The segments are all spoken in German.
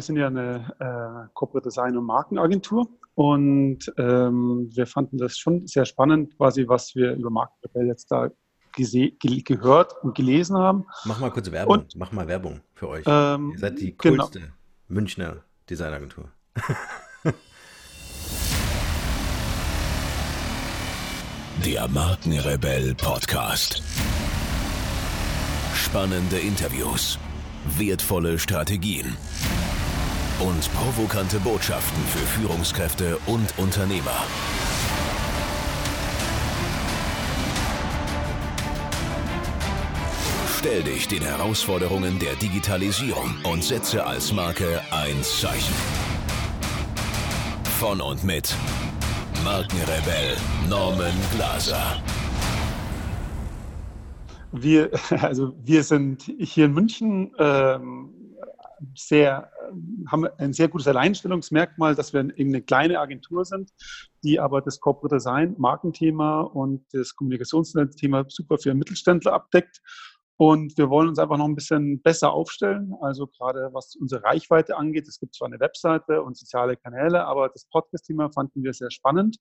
sind ja eine äh, Corporate Design und Markenagentur und ähm, wir fanden das schon sehr spannend, quasi was wir über Markenrebell jetzt da ge gehört und gelesen haben. Mach mal kurz Werbung, und, mach mal Werbung für euch. Ähm, Ihr seid die genau. coolste genau. Münchner Designagentur. Der Markenrebell Podcast. Spannende Interviews, wertvolle Strategien und provokante Botschaften für Führungskräfte und Unternehmer. Stell dich den Herausforderungen der Digitalisierung und setze als Marke ein Zeichen. Von und mit Markenrebell Norman Glaser. Wir, also wir sind hier in München ähm, sehr, haben ein sehr gutes Alleinstellungsmerkmal, dass wir eine kleine Agentur sind, die aber das Corporate Design, Markenthema und das Kommunikationsthema super für Mittelständler abdeckt. Und wir wollen uns einfach noch ein bisschen besser aufstellen. Also gerade was unsere Reichweite angeht. Es gibt zwar eine Webseite und soziale Kanäle, aber das Podcast-Thema fanden wir sehr spannend.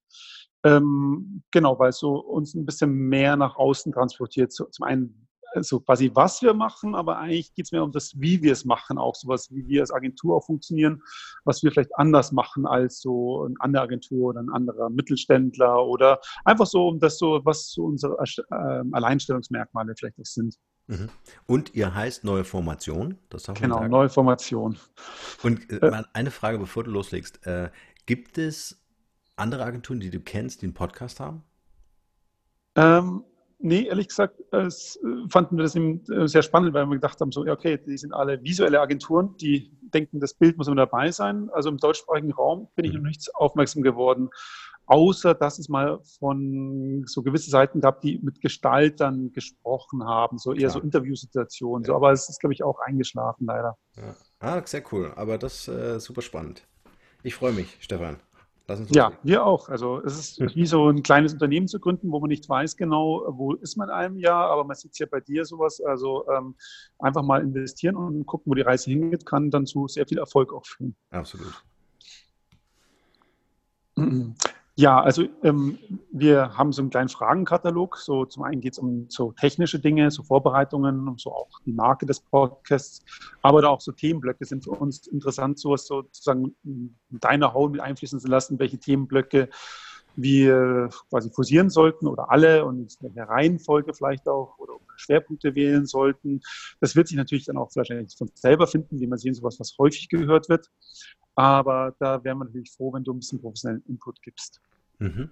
Ähm, genau, weil es so uns ein bisschen mehr nach außen transportiert. Zum einen so quasi, was wir machen, aber eigentlich geht es mehr um das, wie wir es machen, auch sowas, wie wir als Agentur auch funktionieren, was wir vielleicht anders machen als so eine andere Agentur oder ein anderer Mittelständler oder einfach so um das so, was so unsere äh, Alleinstellungsmerkmale vielleicht auch sind. Mhm. Und ihr heißt Neue Formation, das darf Genau, sagen. Neue Formation. Und äh, äh, eine Frage, bevor du loslegst. Äh, gibt es andere Agenturen, die du kennst, die einen Podcast haben? Ähm, Nee, ehrlich gesagt es, äh, fanden wir das eben äh, sehr spannend, weil wir gedacht haben, so, okay, die sind alle visuelle Agenturen, die denken, das Bild muss immer dabei sein. Also im deutschsprachigen Raum bin ich noch mhm. nichts aufmerksam geworden, außer dass es mal von so gewisse Seiten gab, die mit Gestaltern gesprochen haben, so eher Klar. so Interviewsituationen. Ja. So, aber es ist, glaube ich, auch eingeschlafen, leider. Ja. Ah, sehr cool. Aber das ist äh, super spannend. Ich freue mich, Stefan ja, wir auch. Also es ist wie so ein kleines Unternehmen zu gründen, wo man nicht weiß genau, wo ist man in einem Jahr, aber man sieht ja bei dir sowas. Also ähm, einfach mal investieren und gucken, wo die Reise hingeht, kann dann zu sehr viel Erfolg auch führen. Absolut. Ja, also ähm, wir haben so einen kleinen Fragenkatalog. So zum einen geht es um so technische Dinge, so Vorbereitungen, um so auch die Marke des Podcasts, aber da auch so Themenblöcke sind für uns interessant, sowas sozusagen in deiner Haut mit einfließen zu lassen, welche Themenblöcke wir quasi fusieren sollten oder alle und eine Reihenfolge vielleicht auch oder Schwerpunkte wählen sollten. Das wird sich natürlich dann auch wahrscheinlich von selber finden, wie man sehen, sowas, was häufig gehört wird. Aber da wären wir natürlich froh, wenn du ein bisschen professionellen Input gibst. Mhm.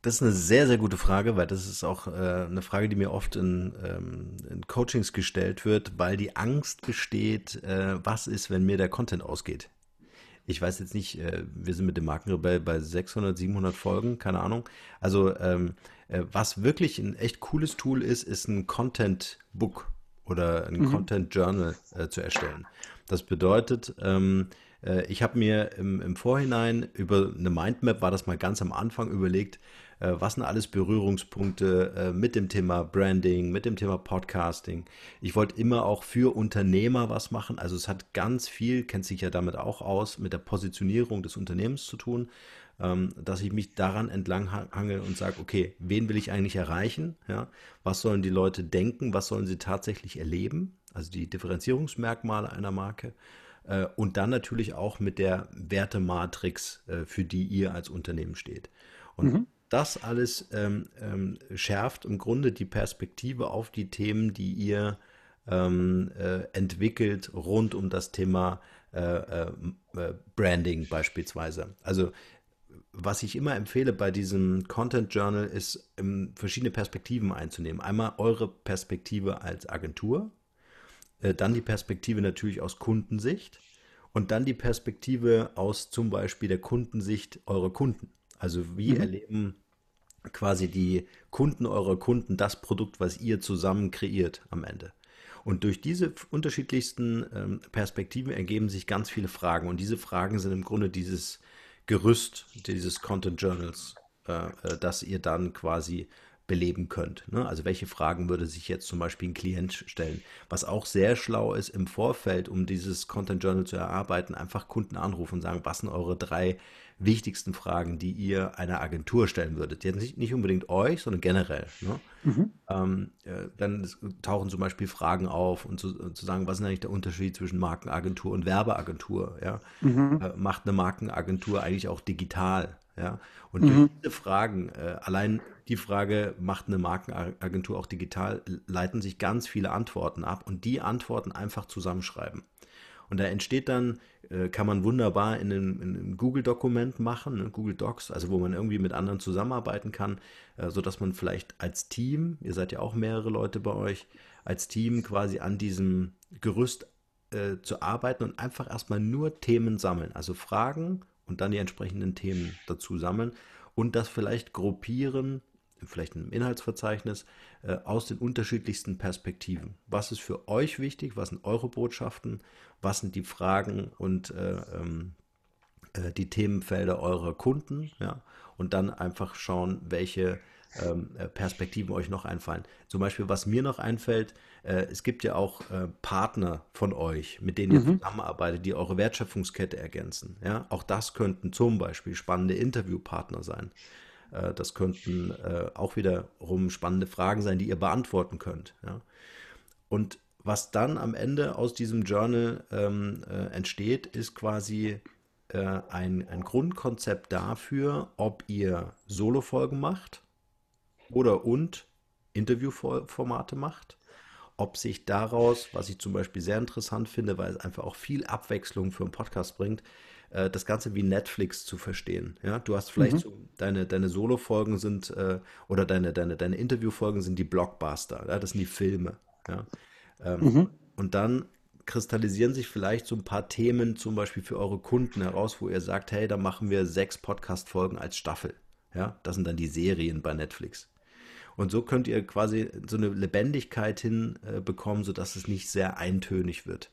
Das ist eine sehr, sehr gute Frage, weil das ist auch äh, eine Frage, die mir oft in, ähm, in, Coachings gestellt wird, weil die Angst besteht, äh, was ist, wenn mir der Content ausgeht. Ich weiß jetzt nicht, äh, wir sind mit dem Markenrebell bei 600, 700 Folgen, keine Ahnung. Also ähm, äh, was wirklich ein echt cooles Tool ist, ist ein Content Book oder ein mhm. Content Journal äh, zu erstellen. Das bedeutet, ähm, äh, ich habe mir im, im, Vorhinein über eine Mindmap, war das mal ganz am Anfang, überlegt, äh, was sind alles Berührungspunkte äh, mit dem Thema Branding, mit dem Thema Podcasting. Ich wollte immer auch für Unternehmer was machen. Also es hat ganz viel, kennt sich ja damit auch aus, mit der Positionierung des Unternehmens zu tun ähm, dass ich mich daran entlang hangel und sage, okay, wen will ich eigentlich erreichen? Ja? Was sollen die Leute denken? Was sollen sie tatsächlich erleben? Also die Differenzierungsmerkmale einer Marke. Äh, und dann natürlich auch mit der Wertematrix, äh, für die ihr als Unternehmen steht. Und mhm. das alles ähm, ähm, schärft im Grunde die Perspektive auf die Themen, die ihr ähm, äh, entwickelt rund um das Thema äh, äh, Branding beispielsweise. Also was ich immer empfehle bei diesem Content Journal ist, verschiedene Perspektiven einzunehmen. Einmal eure Perspektive als Agentur, dann die Perspektive natürlich aus Kundensicht und dann die Perspektive aus zum Beispiel der Kundensicht eurer Kunden. Also wie mhm. erleben quasi die Kunden eurer Kunden das Produkt, was ihr zusammen kreiert am Ende. Und durch diese unterschiedlichsten ähm, Perspektiven ergeben sich ganz viele Fragen. Und diese Fragen sind im Grunde dieses Gerüst dieses Content Journals, äh, äh das ihr dann quasi beleben könnt. Ne? Also welche Fragen würde sich jetzt zum Beispiel ein Klient stellen? Was auch sehr schlau ist im Vorfeld, um dieses Content Journal zu erarbeiten, einfach Kunden anrufen und sagen, was sind eure drei wichtigsten Fragen, die ihr einer Agentur stellen würdet? Jetzt nicht, nicht unbedingt euch, sondern generell. Ne? Mhm. Ähm, äh, dann tauchen zum Beispiel Fragen auf und zu, zu, sagen, was ist eigentlich der Unterschied zwischen Markenagentur und Werbeagentur? Ja? Mhm. Äh, macht eine Markenagentur eigentlich auch digital? Ja? Und mhm. diese Fragen, äh, allein die Frage, macht eine Markenagentur auch digital, leiten sich ganz viele Antworten ab und die Antworten einfach zusammenschreiben. Und da entsteht dann, äh, kann man wunderbar in einem, einem Google-Dokument machen, ne, Google Docs, also wo man irgendwie mit anderen zusammenarbeiten kann, äh, sodass man vielleicht als Team, ihr seid ja auch mehrere Leute bei euch, als Team quasi an diesem Gerüst äh, zu arbeiten und einfach erstmal nur Themen sammeln, also Fragen und dann die entsprechenden Themen dazu sammeln und das vielleicht gruppieren, vielleicht in einem Inhaltsverzeichnis, äh, aus den unterschiedlichsten Perspektiven. Was ist für euch wichtig? Was sind eure Botschaften? Was sind die Fragen und äh, ähm, äh, die Themenfelder eurer Kunden? Ja? Und dann einfach schauen, welche ähm, äh, Perspektiven euch noch einfallen. Zum Beispiel, was mir noch einfällt, äh, es gibt ja auch äh, Partner von euch, mit denen mhm. ihr zusammenarbeitet, die eure Wertschöpfungskette ergänzen. Ja? Auch das könnten zum Beispiel spannende Interviewpartner sein. Äh, das könnten äh, auch wiederum spannende Fragen sein, die ihr beantworten könnt. Ja? Und was dann am Ende aus diesem Journal ähm, äh, entsteht, ist quasi ein, ein Grundkonzept dafür, ob ihr Solo-Folgen macht oder und Interviewformate macht. Ob sich daraus, was ich zum Beispiel sehr interessant finde, weil es einfach auch viel Abwechslung für einen Podcast bringt, äh, das Ganze wie Netflix zu verstehen. Ja, du hast vielleicht mhm. so, deine, deine Solo-Folgen sind äh, oder deine, deine, deine Interview-Folgen sind die Blockbuster, ja? das sind die Filme. Ja? Ähm, mhm. Und dann kristallisieren sich vielleicht so ein paar Themen zum Beispiel für eure Kunden heraus, wo ihr sagt, hey, da machen wir sechs Podcast-Folgen als Staffel. Ja, das sind dann die Serien bei Netflix. Und so könnt ihr quasi so eine Lebendigkeit hinbekommen, äh, sodass es nicht sehr eintönig wird.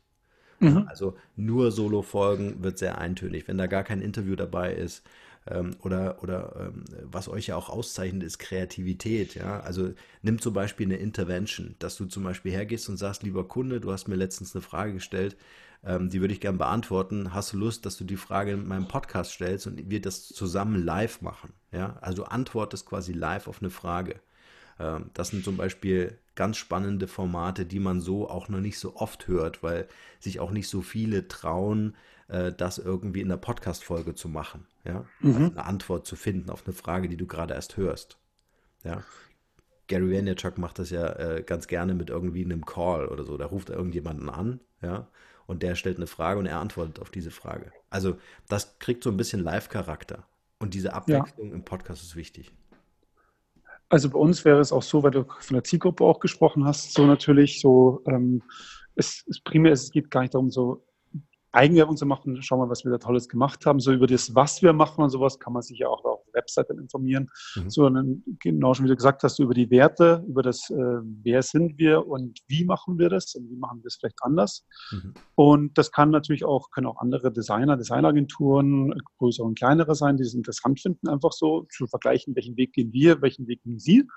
Mhm. Also nur Solo-Folgen wird sehr eintönig, wenn da gar kein Interview dabei ist. Ähm, oder oder ähm, was euch ja auch auszeichnet, ist Kreativität. Ja? Also nimm zum Beispiel eine Intervention, dass du zum Beispiel hergehst und sagst, lieber Kunde, du hast mir letztens eine Frage gestellt, ähm, die würde ich gerne beantworten. Hast du Lust, dass du die Frage in meinem Podcast stellst und wir das zusammen live machen? Ja? Also du antwortest quasi live auf eine Frage. Das sind zum Beispiel ganz spannende Formate, die man so auch noch nicht so oft hört, weil sich auch nicht so viele trauen, äh, das irgendwie in der Podcast-Folge zu machen. Ja? Mhm. Also eine Antwort zu finden auf eine Frage, die du gerade erst hörst. Ja? Gary Vaynerchuk macht das ja äh, ganz gerne mit irgendwie einem Call oder so. Da ruft er irgendjemanden an, ja, und der stellt eine Frage und er antwortet auf diese Frage. Also das kriegt so ein bisschen Live-Charakter. Und diese Abwechslung ja. im Podcast ist wichtig. Also bei uns wäre es auch so, weil du von der Zielgruppe auch gesprochen hast, so natürlich so, ähm, es, es primär, es geht gar nicht darum, so Eigenwerbung zu machen, schauen wir, was wir da Tolles gemacht haben. So über das, was wir machen und sowas, kann man sich ja auch auf der Website informieren. Mhm. Sondern genau schon wie du gesagt hast, über die Werte, über das, äh, wer sind wir und wie machen wir das und wie machen wir das vielleicht anders. Mhm. Und das kann natürlich auch, können auch andere Designer, Designagenturen, größere und kleinere sein, die es interessant finden, einfach so zu vergleichen, welchen Weg gehen wir, welchen Weg gehen sie.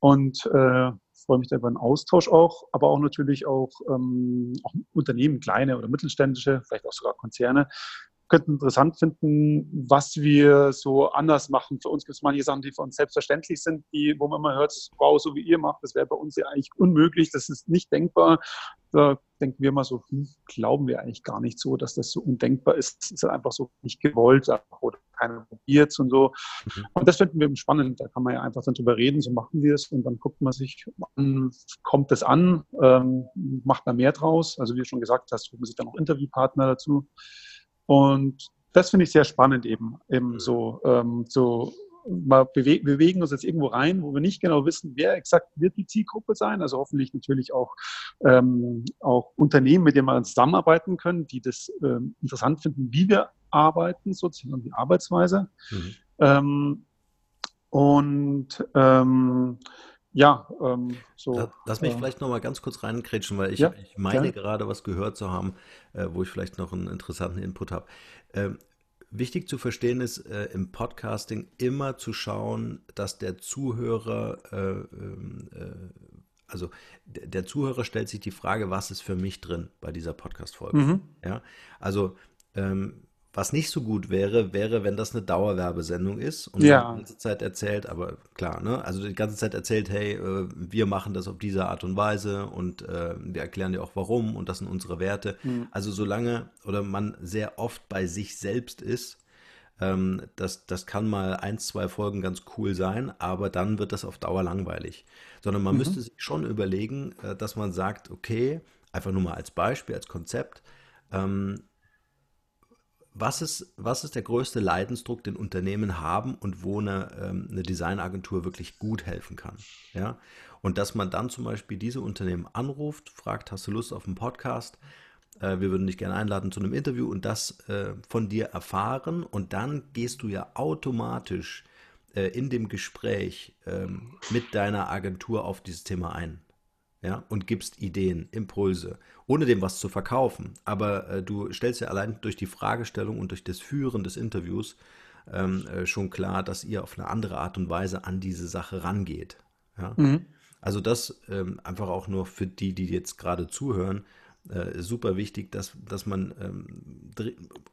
Und äh, freue mich da über einen Austausch auch, aber auch natürlich auch, ähm, auch Unternehmen, kleine oder mittelständische, vielleicht auch sogar Konzerne, könnten interessant finden, was wir so anders machen. Für uns gibt es manche Sachen, die für uns selbstverständlich sind, die, wo man immer hört, wow, so wie ihr macht, das wäre bei uns ja eigentlich unmöglich, das ist nicht denkbar. Da denken wir mal so, hm, glauben wir eigentlich gar nicht so, dass das so undenkbar ist. Es ist einfach so nicht gewollt oder keiner probiert und so. Mhm. Und das finden wir spannend. Da kann man ja einfach dann drüber reden, so machen wir es und dann guckt man sich an, kommt es an, ähm, macht man mehr draus. Also wie du schon gesagt hast, man sich dann auch Interviewpartner dazu. Und das finde ich sehr spannend eben, eben mhm. so, ähm, so mal bewe bewegen uns jetzt irgendwo rein, wo wir nicht genau wissen, wer exakt wird die Zielgruppe sein. Also hoffentlich natürlich auch, ähm, auch Unternehmen, mit denen wir zusammenarbeiten können, die das ähm, interessant finden, wie wir arbeiten, sozusagen die Arbeitsweise. Mhm. Ähm, und ähm, ja, ähm, so. Lass mich äh, vielleicht noch mal ganz kurz reinkrätschen, weil ich, ja, ich meine ja. gerade was gehört zu haben, äh, wo ich vielleicht noch einen interessanten Input habe. Ähm, wichtig zu verstehen ist äh, im Podcasting immer zu schauen, dass der Zuhörer, äh, ähm, äh, also der Zuhörer stellt sich die Frage, was ist für mich drin bei dieser Podcast-Folge? Mhm. Ja, also ähm, was nicht so gut wäre, wäre, wenn das eine Dauerwerbesendung ist und ja. die ganze Zeit erzählt, aber klar, ne? Also die ganze Zeit erzählt, hey, äh, wir machen das auf diese Art und Weise und äh, wir erklären dir auch warum und das sind unsere Werte. Mhm. Also solange oder man sehr oft bei sich selbst ist, ähm, das, das kann mal ein, zwei Folgen ganz cool sein, aber dann wird das auf Dauer langweilig. Sondern man mhm. müsste sich schon überlegen, äh, dass man sagt, okay, einfach nur mal als Beispiel, als Konzept, ähm, was ist, was ist der größte Leidensdruck, den Unternehmen haben und wo eine, ähm, eine Designagentur wirklich gut helfen kann? Ja? Und dass man dann zum Beispiel diese Unternehmen anruft, fragt, hast du Lust auf einen Podcast? Äh, wir würden dich gerne einladen zu einem Interview und das äh, von dir erfahren. Und dann gehst du ja automatisch äh, in dem Gespräch ähm, mit deiner Agentur auf dieses Thema ein ja, und gibst Ideen, Impulse, ohne dem was zu verkaufen. Aber äh, du stellst ja allein durch die Fragestellung und durch das Führen des Interviews ähm, äh, schon klar, dass ihr auf eine andere Art und Weise an diese Sache rangeht. Ja? Mhm. Also das ähm, einfach auch nur für die, die jetzt gerade zuhören, äh, super wichtig, dass, dass man ähm,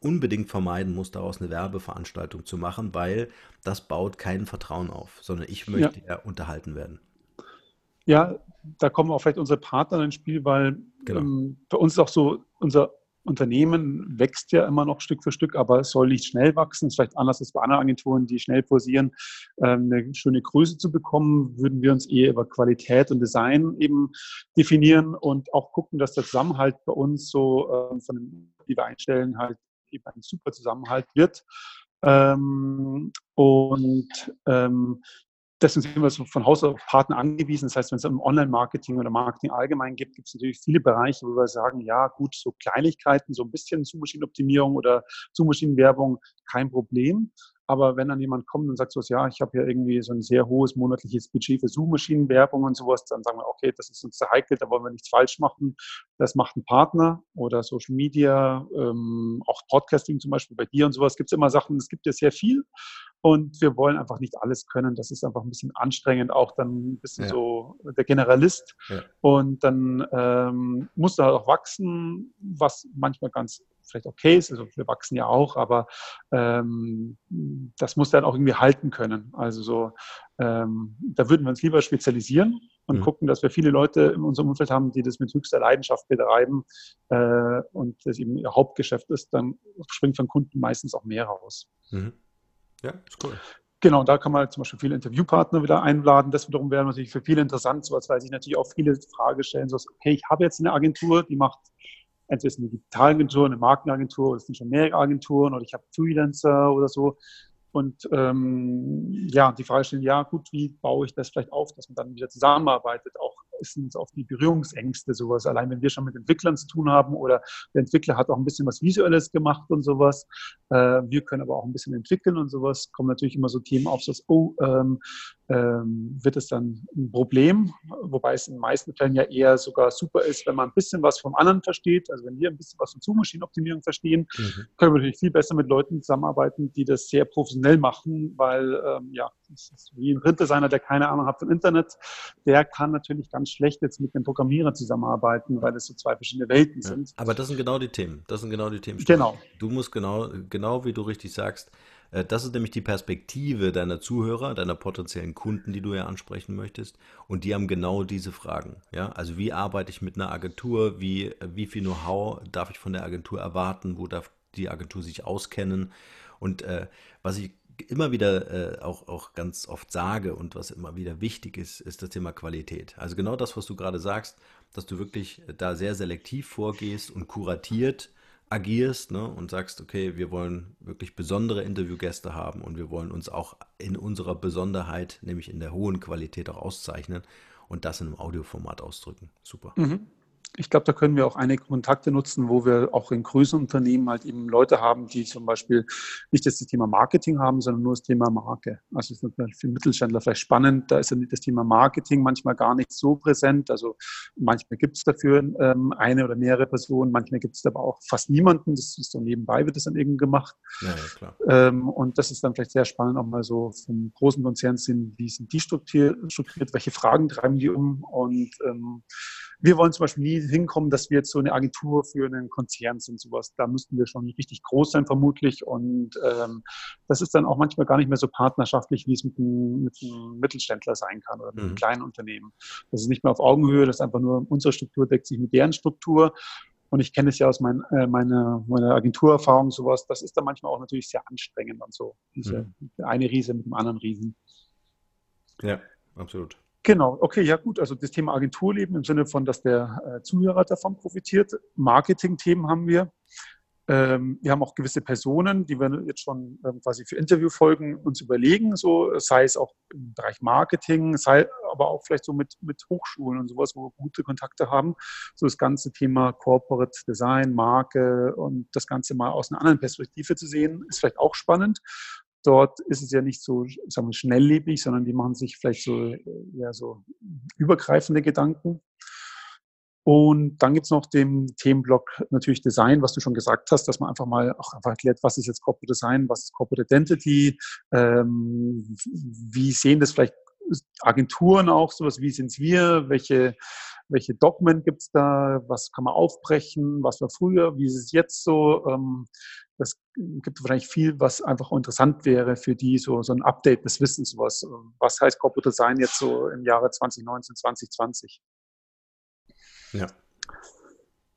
unbedingt vermeiden muss, daraus eine Werbeveranstaltung zu machen, weil das baut kein Vertrauen auf, sondern ich möchte ja, ja unterhalten werden. Ja, da kommen auch vielleicht unsere Partner ins Spiel, weil genau. ähm, bei uns ist auch so, unser Unternehmen wächst ja immer noch Stück für Stück, aber es soll nicht schnell wachsen. Es ist vielleicht anders als bei anderen Agenturen, die schnell forcieren, ähm, eine schöne Größe zu bekommen, würden wir uns eher über Qualität und Design eben definieren und auch gucken, dass der Zusammenhalt bei uns so ähm, von den, die wir einstellen, halt eben ein super Zusammenhalt wird. Ähm, und ähm, deswegen sind wir so von Haus aus auf Partner angewiesen. Das heißt, wenn es um Online-Marketing oder Marketing allgemein gibt, gibt es natürlich viele Bereiche, wo wir sagen, ja gut, so Kleinigkeiten, so ein bisschen Suchmaschinenoptimierung oder Suchmaschinenwerbung, kein Problem. Aber wenn dann jemand kommt und sagt so, ja, ich habe ja irgendwie so ein sehr hohes monatliches Budget für Suchmaschinenwerbung und sowas, dann sagen wir, okay, das ist uns zu heikel, da wollen wir nichts falsch machen. Das macht ein Partner oder Social Media, ähm, auch Podcasting zum Beispiel bei dir und sowas. Gibt es immer Sachen, es gibt ja sehr viel. Und wir wollen einfach nicht alles können. Das ist einfach ein bisschen anstrengend, auch dann ein bisschen ja. so der Generalist. Ja. Und dann ähm, muss da halt auch wachsen, was manchmal ganz vielleicht okay ist. Also wir wachsen ja auch, aber ähm, das muss dann auch irgendwie halten können. Also so, ähm, da würden wir uns lieber spezialisieren und mhm. gucken, dass wir viele Leute in unserem Umfeld haben, die das mit höchster Leidenschaft betreiben äh, und das eben ihr Hauptgeschäft ist, dann springt von Kunden meistens auch mehr raus. Mhm. Ja, ist cool. Genau, da kann man zum Beispiel viele Interviewpartner wieder einladen. Das wiederum wäre natürlich für viele interessant, so als weil sich natürlich auch viele Fragen stellen, so, okay, ich habe jetzt eine Agentur, die macht entweder eine Digitalagentur, eine Markenagentur, oder es sind schon mehrere Agenturen oder ich habe Freelancer oder so. Und ähm, ja, die Frage stellen, ja gut, wie baue ich das vielleicht auf, dass man dann wieder zusammenarbeitet, auch sind auf die Berührungsängste sowas. Allein wenn wir schon mit Entwicklern zu tun haben oder der Entwickler hat auch ein bisschen was Visuelles gemacht und sowas. Äh, wir können aber auch ein bisschen entwickeln und sowas. Kommen natürlich immer so Themen auf, so oh, ähm, ähm, wird es dann ein Problem, wobei es in den meisten Fällen ja eher sogar super ist, wenn man ein bisschen was vom anderen versteht. Also wenn wir ein bisschen was von Suchmaschinenoptimierung verstehen, mhm. können wir natürlich viel besser mit Leuten zusammenarbeiten, die das sehr professionell machen, weil ähm, ja, ist wie ein Printdesigner, der keine Ahnung hat vom Internet, der kann natürlich ganz schlecht jetzt mit dem Programmierer zusammenarbeiten, weil es so zwei verschiedene Welten ja, sind. Aber das sind genau die Themen. Das sind genau die Themen. Genau. Du musst genau, genau wie du richtig sagst, äh, das ist nämlich die Perspektive deiner Zuhörer, deiner potenziellen Kunden, die du ja ansprechen möchtest. Und die haben genau diese Fragen. Ja, also wie arbeite ich mit einer Agentur? Wie, wie viel Know-how darf ich von der Agentur erwarten? Wo darf die Agentur sich auskennen? Und äh, was ich immer wieder äh, auch, auch ganz oft sage und was immer wieder wichtig ist, ist das Thema Qualität. Also genau das, was du gerade sagst, dass du wirklich da sehr selektiv vorgehst und kuratiert agierst ne, und sagst, okay, wir wollen wirklich besondere Interviewgäste haben und wir wollen uns auch in unserer Besonderheit, nämlich in der hohen Qualität auch auszeichnen und das in einem Audioformat ausdrücken. Super. Mhm. Ich glaube, da können wir auch einige Kontakte nutzen, wo wir auch in größeren Unternehmen halt eben Leute haben, die zum Beispiel nicht das Thema Marketing haben, sondern nur das Thema Marke. Also das ist für Mittelständler vielleicht spannend. Da ist ja das Thema Marketing manchmal gar nicht so präsent. Also manchmal gibt es dafür ähm, eine oder mehrere Personen, manchmal gibt es aber auch fast niemanden. Das ist so nebenbei wird das dann eben gemacht. Ja, klar. Ähm, und das ist dann vielleicht sehr spannend, auch mal so vom großen Konzern sind, wie sind die strukturiert, welche Fragen treiben die um und ähm, wir wollen zum Beispiel nie hinkommen, dass wir jetzt so eine Agentur für einen Konzern sind, sowas. Da müssten wir schon richtig groß sein, vermutlich. Und ähm, das ist dann auch manchmal gar nicht mehr so partnerschaftlich, wie es mit einem, mit einem Mittelständler sein kann oder mit einem mhm. kleinen Unternehmen. Das ist nicht mehr auf Augenhöhe, das ist einfach nur unsere Struktur deckt sich mit deren Struktur. Und ich kenne es ja aus mein, äh, meiner, meiner Agenturerfahrung, sowas. Das ist dann manchmal auch natürlich sehr anstrengend und so. Diese, mhm. Eine Riese mit dem anderen Riesen. Ja, absolut. Genau, okay, ja gut. Also das Thema Agenturleben im Sinne von, dass der äh, Zuhörer davon profitiert. Marketing-Themen haben wir. Ähm, wir haben auch gewisse Personen, die wir jetzt schon ähm, quasi für Interviewfolgen uns überlegen, so sei es auch im Bereich Marketing, sei aber auch vielleicht so mit, mit Hochschulen und sowas, wo wir gute Kontakte haben. So das ganze Thema Corporate Design, Marke und das Ganze mal aus einer anderen Perspektive zu sehen, ist vielleicht auch spannend. Dort ist es ja nicht so sagen wir, schnelllebig, sondern die machen sich vielleicht so, ja, so übergreifende Gedanken. Und dann gibt es noch den Themenblock natürlich Design, was du schon gesagt hast, dass man einfach mal auch einfach erklärt, was ist jetzt Corporate Design, was ist Corporate Identity, ähm, wie sehen das vielleicht Agenturen auch, sowas, wie sind wir, welche, welche Dogmen gibt es da, was kann man aufbrechen, was war früher, wie ist es jetzt so. Ähm, das gibt wahrscheinlich viel, was einfach interessant wäre für die, so, so ein Update des Wissens, was, was heißt Corporate Design jetzt so im Jahre 2019, 2020. Ja.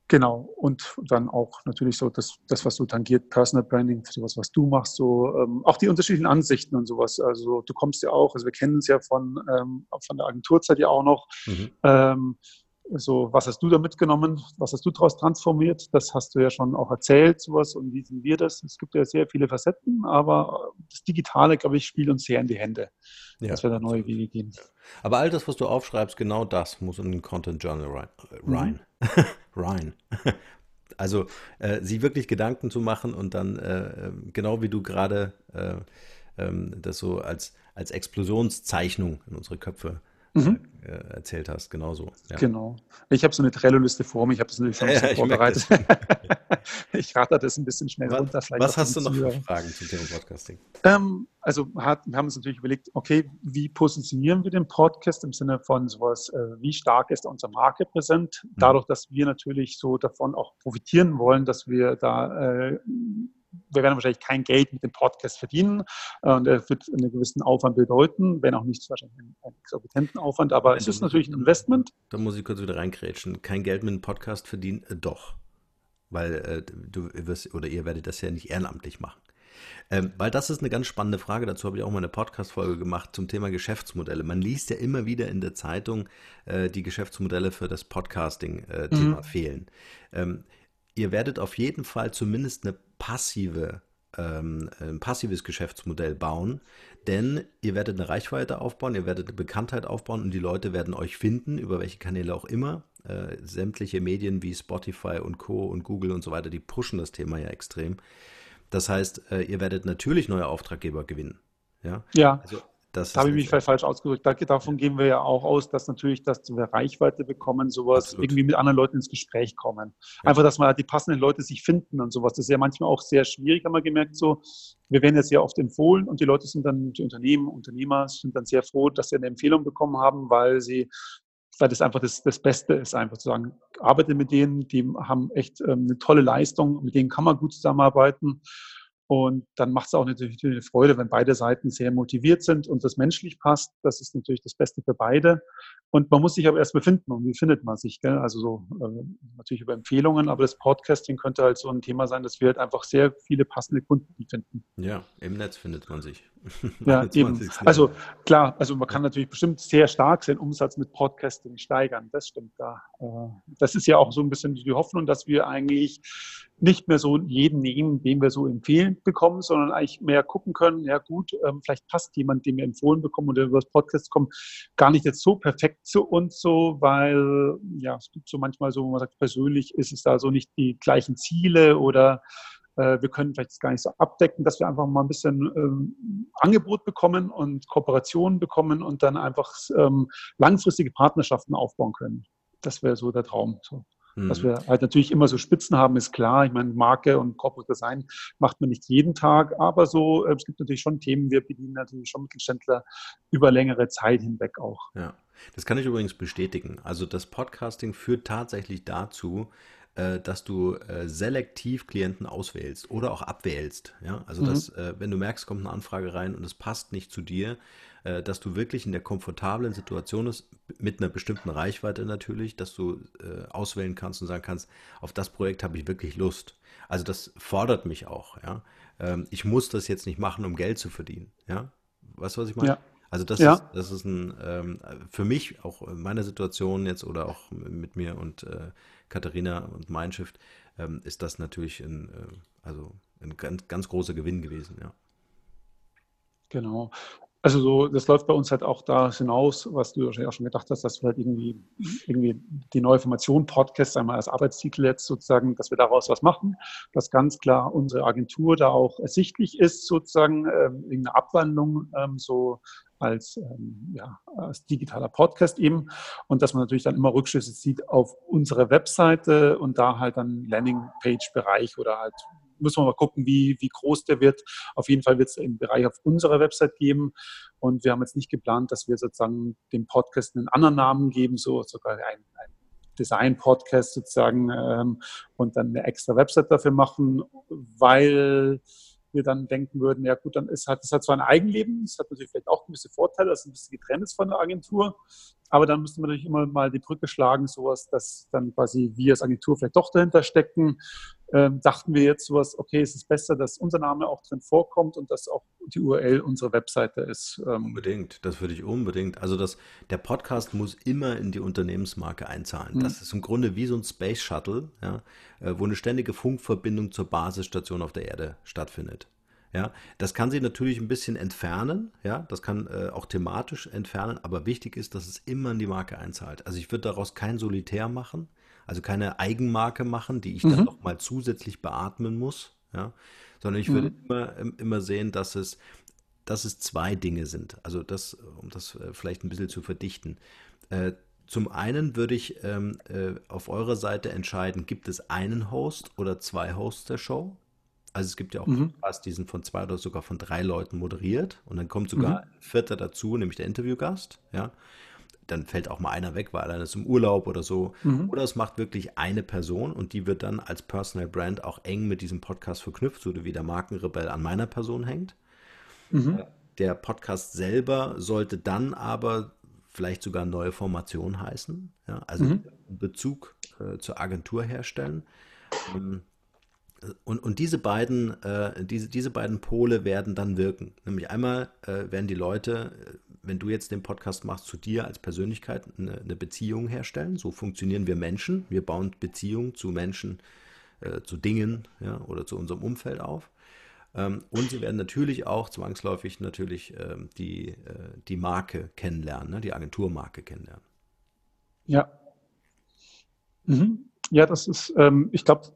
Genau, und dann auch natürlich so das, das was du tangiert, Personal Branding, sowas, was du machst, so ähm, auch die unterschiedlichen Ansichten und sowas. Also du kommst ja auch, also wir kennen uns ja von, ähm, von der Agenturzeit ja auch noch. Mhm. Ähm, so, was hast du da mitgenommen? Was hast du daraus transformiert? Das hast du ja schon auch erzählt, sowas. Und wie sehen wir das? Es gibt ja sehr viele Facetten, aber das Digitale, glaube ich, spielt uns sehr in die Hände, ja, dass wir da neue Wege gehen. Aber all das, was du aufschreibst, genau das muss in den Content Journal rein. Mhm. rein. also, äh, sich wirklich Gedanken zu machen und dann, äh, äh genau wie du gerade äh, ähm, das so als, als Explosionszeichnung in unsere Köpfe mhm. äh, erzählt hast, genauso. Ja. Genau. Ich habe so eine Trello-Liste vor mir, ich habe das natürlich schon ja, vorbereitet. ich rate das ein bisschen schnell was, runter. was hast du noch für Fragen zum Thema Podcasting? Ähm, also hat, wir haben uns natürlich überlegt, okay, wie positionieren wir den Podcast im Sinne von sowas, äh, wie stark ist unser Marke präsent? Mhm. Dadurch, dass wir natürlich so davon auch profitieren wollen, dass wir da äh, wir werden wahrscheinlich kein Geld mit dem Podcast verdienen und er wird einen gewissen Aufwand bedeuten, wenn auch nicht wahrscheinlich einen, exorbitanten Aufwand, aber es ist natürlich ein Investment. Da muss ich kurz wieder reingrätschen. Kein Geld mit dem Podcast verdienen, äh, doch. Weil äh, du wirst oder ihr werdet das ja nicht ehrenamtlich machen. Ähm, weil das ist eine ganz spannende Frage. Dazu habe ich auch mal eine Podcast-Folge gemacht zum Thema Geschäftsmodelle. Man liest ja immer wieder in der Zeitung, äh, die Geschäftsmodelle für das Podcasting-Thema äh, mhm. fehlen. Ähm, ihr werdet auf jeden Fall zumindest eine passive, ähm, ein passives Geschäftsmodell bauen, denn ihr werdet eine Reichweite aufbauen, ihr werdet eine Bekanntheit aufbauen und die Leute werden euch finden, über welche Kanäle auch immer. Äh, sämtliche Medien wie Spotify und Co. und Google und so weiter, die pushen das Thema ja extrem. Das heißt, äh, ihr werdet natürlich neue Auftraggeber gewinnen. Ja. ja. Also das da habe ich mich vielleicht falsch ausgedrückt. Davon gehen wir ja auch aus, dass natürlich, dass wir Reichweite bekommen, sowas Absolut. irgendwie mit anderen Leuten ins Gespräch kommen. Einfach, dass man die passenden Leute sich finden und sowas. Das ist ja manchmal auch sehr schwierig, haben wir gemerkt. So, wir werden ja sehr oft empfohlen und die Leute sind dann, die Unternehmen, Unternehmer sind dann sehr froh, dass sie eine Empfehlung bekommen haben, weil sie weil das einfach das, das Beste ist, einfach zu sagen, arbeite mit denen, die haben echt ähm, eine tolle Leistung, mit denen kann man gut zusammenarbeiten. Und dann macht es auch natürlich eine Freude, wenn beide Seiten sehr motiviert sind und das menschlich passt. Das ist natürlich das Beste für beide. Und man muss sich aber erst befinden. Und wie findet man sich? Gell? Also so äh, natürlich über Empfehlungen, aber das Podcasting könnte halt so ein Thema sein, dass wir halt einfach sehr viele passende Kunden finden. Ja, im Netz findet man sich. ja, eben. Also klar, also man kann natürlich bestimmt sehr stark seinen Umsatz mit Podcasting steigern. Das stimmt da. Äh, das ist ja auch so ein bisschen die Hoffnung, dass wir eigentlich nicht mehr so jeden nehmen, den wir so empfehlen bekommen, sondern eigentlich mehr gucken können, ja gut, ähm, vielleicht passt jemand, den wir empfohlen bekommen oder über das Podcast kommen, gar nicht jetzt so perfekt zu uns so, weil ja, es gibt so manchmal so, wo man sagt, persönlich ist es da so nicht die gleichen Ziele oder äh, wir können vielleicht gar nicht so abdecken, dass wir einfach mal ein bisschen ähm, Angebot bekommen und Kooperationen bekommen und dann einfach ähm, langfristige Partnerschaften aufbauen können. Das wäre so der Traum. So. Dass mhm. wir halt natürlich immer so Spitzen haben, ist klar. Ich meine, Marke und Corporate Design macht man nicht jeden Tag, aber so, äh, es gibt natürlich schon Themen, wir bedienen natürlich schon Mittelständler über längere Zeit hinweg auch. Ja, das kann ich übrigens bestätigen. Also das Podcasting führt tatsächlich dazu, äh, dass du äh, selektiv Klienten auswählst oder auch abwählst. Ja? Also, mhm. dass, wenn du merkst, kommt eine Anfrage rein und es passt nicht zu dir, äh, dass du wirklich in der komfortablen Situation ist, mit einer bestimmten Reichweite natürlich, dass du äh, auswählen kannst und sagen kannst, auf das Projekt habe ich wirklich Lust. Also das fordert mich auch, ja. Ähm, ich muss das jetzt nicht machen, um Geld zu verdienen, ja. Weißt du, was ich meine? Ja. Also das, ja. ist, das ist ein, ähm, für mich auch in meiner Situation jetzt oder auch mit mir und äh, Katharina und Mindshift ähm, ist das natürlich ein, äh, also ein ganz, ganz großer Gewinn gewesen, ja. Genau. Also so, das läuft bei uns halt auch da hinaus, was du wahrscheinlich auch schon gedacht hast, dass wir halt irgendwie, irgendwie die neue Formation Podcast einmal als Arbeitstitel jetzt sozusagen, dass wir daraus was machen, dass ganz klar unsere Agentur da auch ersichtlich ist, sozusagen ähm, irgendeine Abwandlung ähm, so als, ähm, ja, als digitaler Podcast eben. Und dass man natürlich dann immer Rückschlüsse sieht auf unsere Webseite und da halt dann Landingpage-Bereich oder halt müssen wir mal gucken, wie, wie groß der wird. Auf jeden Fall wird es einen Bereich auf unserer Website geben. Und wir haben jetzt nicht geplant, dass wir sozusagen dem Podcast einen anderen Namen geben, so sogar ein, ein Design-Podcast sozusagen ähm, und dann eine extra Website dafür machen, weil wir dann denken würden, ja gut, dann ist hat es hat zwar ein Eigenleben, es hat natürlich vielleicht auch gewisse Vorteile, dass es ein bisschen getrennt ist von der Agentur, aber dann müsste man natürlich immer mal die Brücke schlagen, sowas, dass dann quasi wir als Agentur vielleicht doch dahinter stecken ähm, dachten wir jetzt sowas, okay, es ist besser, dass unser Name auch drin vorkommt und dass auch die URL unserer Webseite ist. Ähm. Unbedingt, das würde ich unbedingt. Also das, der Podcast muss immer in die Unternehmensmarke einzahlen. Mhm. Das ist im Grunde wie so ein Space Shuttle, ja, äh, wo eine ständige Funkverbindung zur Basisstation auf der Erde stattfindet. Ja, das kann sich natürlich ein bisschen entfernen, ja, das kann äh, auch thematisch entfernen, aber wichtig ist, dass es immer in die Marke einzahlt. Also ich würde daraus kein Solitär machen, also keine Eigenmarke machen, die ich mhm. dann nochmal zusätzlich beatmen muss, ja, sondern ich würde mhm. immer, immer sehen, dass es, dass es zwei Dinge sind. Also das, um das äh, vielleicht ein bisschen zu verdichten. Äh, zum einen würde ich ähm, äh, auf eurer Seite entscheiden, gibt es einen Host oder zwei Hosts der Show? Also es gibt ja auch mhm. Podcasts, die sind von zwei oder sogar von drei Leuten moderiert und dann kommt sogar mhm. ein Vierter dazu, nämlich der Interviewgast, ja dann fällt auch mal einer weg, weil einer ist im Urlaub oder so. Mhm. Oder es macht wirklich eine Person und die wird dann als Personal Brand auch eng mit diesem Podcast verknüpft, so wie der Markenrebell an meiner Person hängt. Mhm. Äh, der Podcast selber sollte dann aber vielleicht sogar neue Formation heißen, ja, also mhm. Bezug äh, zur Agentur herstellen. Ähm, und, und diese beiden, äh, diese, diese beiden Pole werden dann wirken. Nämlich einmal äh, werden die Leute wenn du jetzt den Podcast machst, zu dir als Persönlichkeit eine, eine Beziehung herstellen. So funktionieren wir Menschen. Wir bauen Beziehungen zu Menschen, äh, zu Dingen ja, oder zu unserem Umfeld auf. Ähm, und sie werden natürlich auch zwangsläufig natürlich ähm, die, äh, die Marke kennenlernen, ne, die Agenturmarke kennenlernen. Ja. Mhm. Ja, das ist, ähm, ich glaube,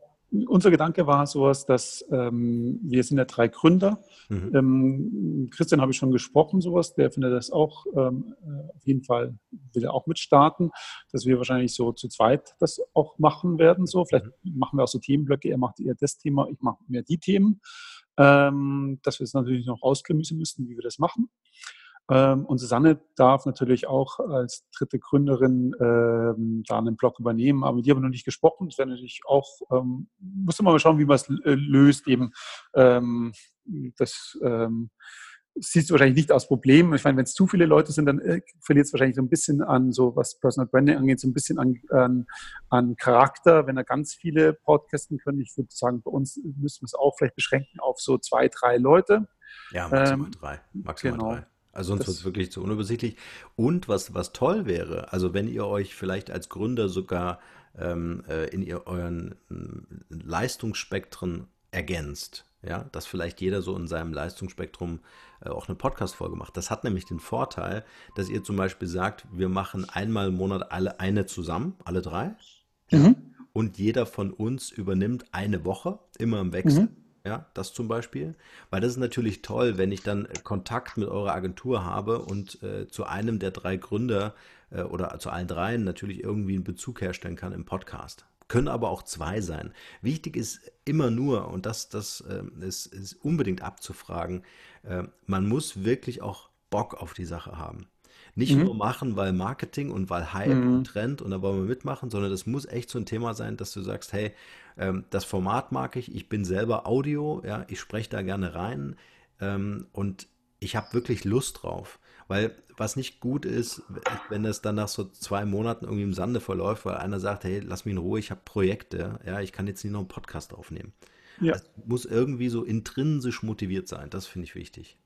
unser Gedanke war sowas, dass ähm, wir sind ja drei Gründer. Mhm. Ähm, Christian habe ich schon gesprochen, sowas, der findet das auch ähm, äh, auf jeden Fall will er auch mitstarten, dass wir wahrscheinlich so zu zweit das auch machen werden. So, vielleicht mhm. machen wir auch so Themenblöcke. Er macht eher das Thema, ich mache mehr die Themen. Ähm, dass wir es natürlich noch ausklemüsen müssen, wie wir das machen. Ähm, und Susanne darf natürlich auch als dritte Gründerin ähm, da einen Blog übernehmen, aber mit ihr haben wir noch nicht gesprochen. Das wäre natürlich auch, ähm, müsste man mal schauen, wie man es äh, löst, eben ähm, das ähm, siehst du wahrscheinlich nicht als Problem. Ich meine, wenn es zu viele Leute sind, dann äh, verliert es wahrscheinlich so ein bisschen an, so was Personal Branding angeht, so ein bisschen an, an, an Charakter. Wenn da ganz viele Podcasten können, ich würde sagen, bei uns müssen wir es auch vielleicht beschränken auf so zwei, drei Leute. Ja, maximal ähm, drei. Maximal genau. drei. Also sonst wird es wirklich zu unübersichtlich. Und was, was toll wäre, also wenn ihr euch vielleicht als Gründer sogar ähm, äh, in ihr, euren äh, Leistungsspektren ergänzt. Ja, dass vielleicht jeder so in seinem Leistungsspektrum äh, auch eine Podcast-Folge macht. Das hat nämlich den Vorteil, dass ihr zum Beispiel sagt, wir machen einmal im Monat alle eine zusammen, alle drei. Mhm. Und jeder von uns übernimmt eine Woche, immer im Wechsel. Mhm. Ja, das zum Beispiel. Weil das ist natürlich toll, wenn ich dann Kontakt mit eurer Agentur habe und äh, zu einem der drei Gründer äh, oder zu allen dreien natürlich irgendwie einen Bezug herstellen kann im Podcast. Können aber auch zwei sein. Wichtig ist immer nur, und das, das äh, ist, ist unbedingt abzufragen, äh, man muss wirklich auch Bock auf die Sache haben. Nicht mhm. nur machen, weil Marketing und weil Hype mhm. und Trend und da wollen wir mitmachen, sondern das muss echt so ein Thema sein, dass du sagst, hey, ähm, das Format mag ich, ich bin selber Audio, ja, ich spreche da gerne rein ähm, und ich habe wirklich Lust drauf. Weil was nicht gut ist, wenn es dann nach so zwei Monaten irgendwie im Sande verläuft, weil einer sagt, hey, lass mich in Ruhe, ich habe Projekte, ja, ich kann jetzt nicht noch einen Podcast aufnehmen. Ja. Also muss irgendwie so intrinsisch motiviert sein, das finde ich wichtig.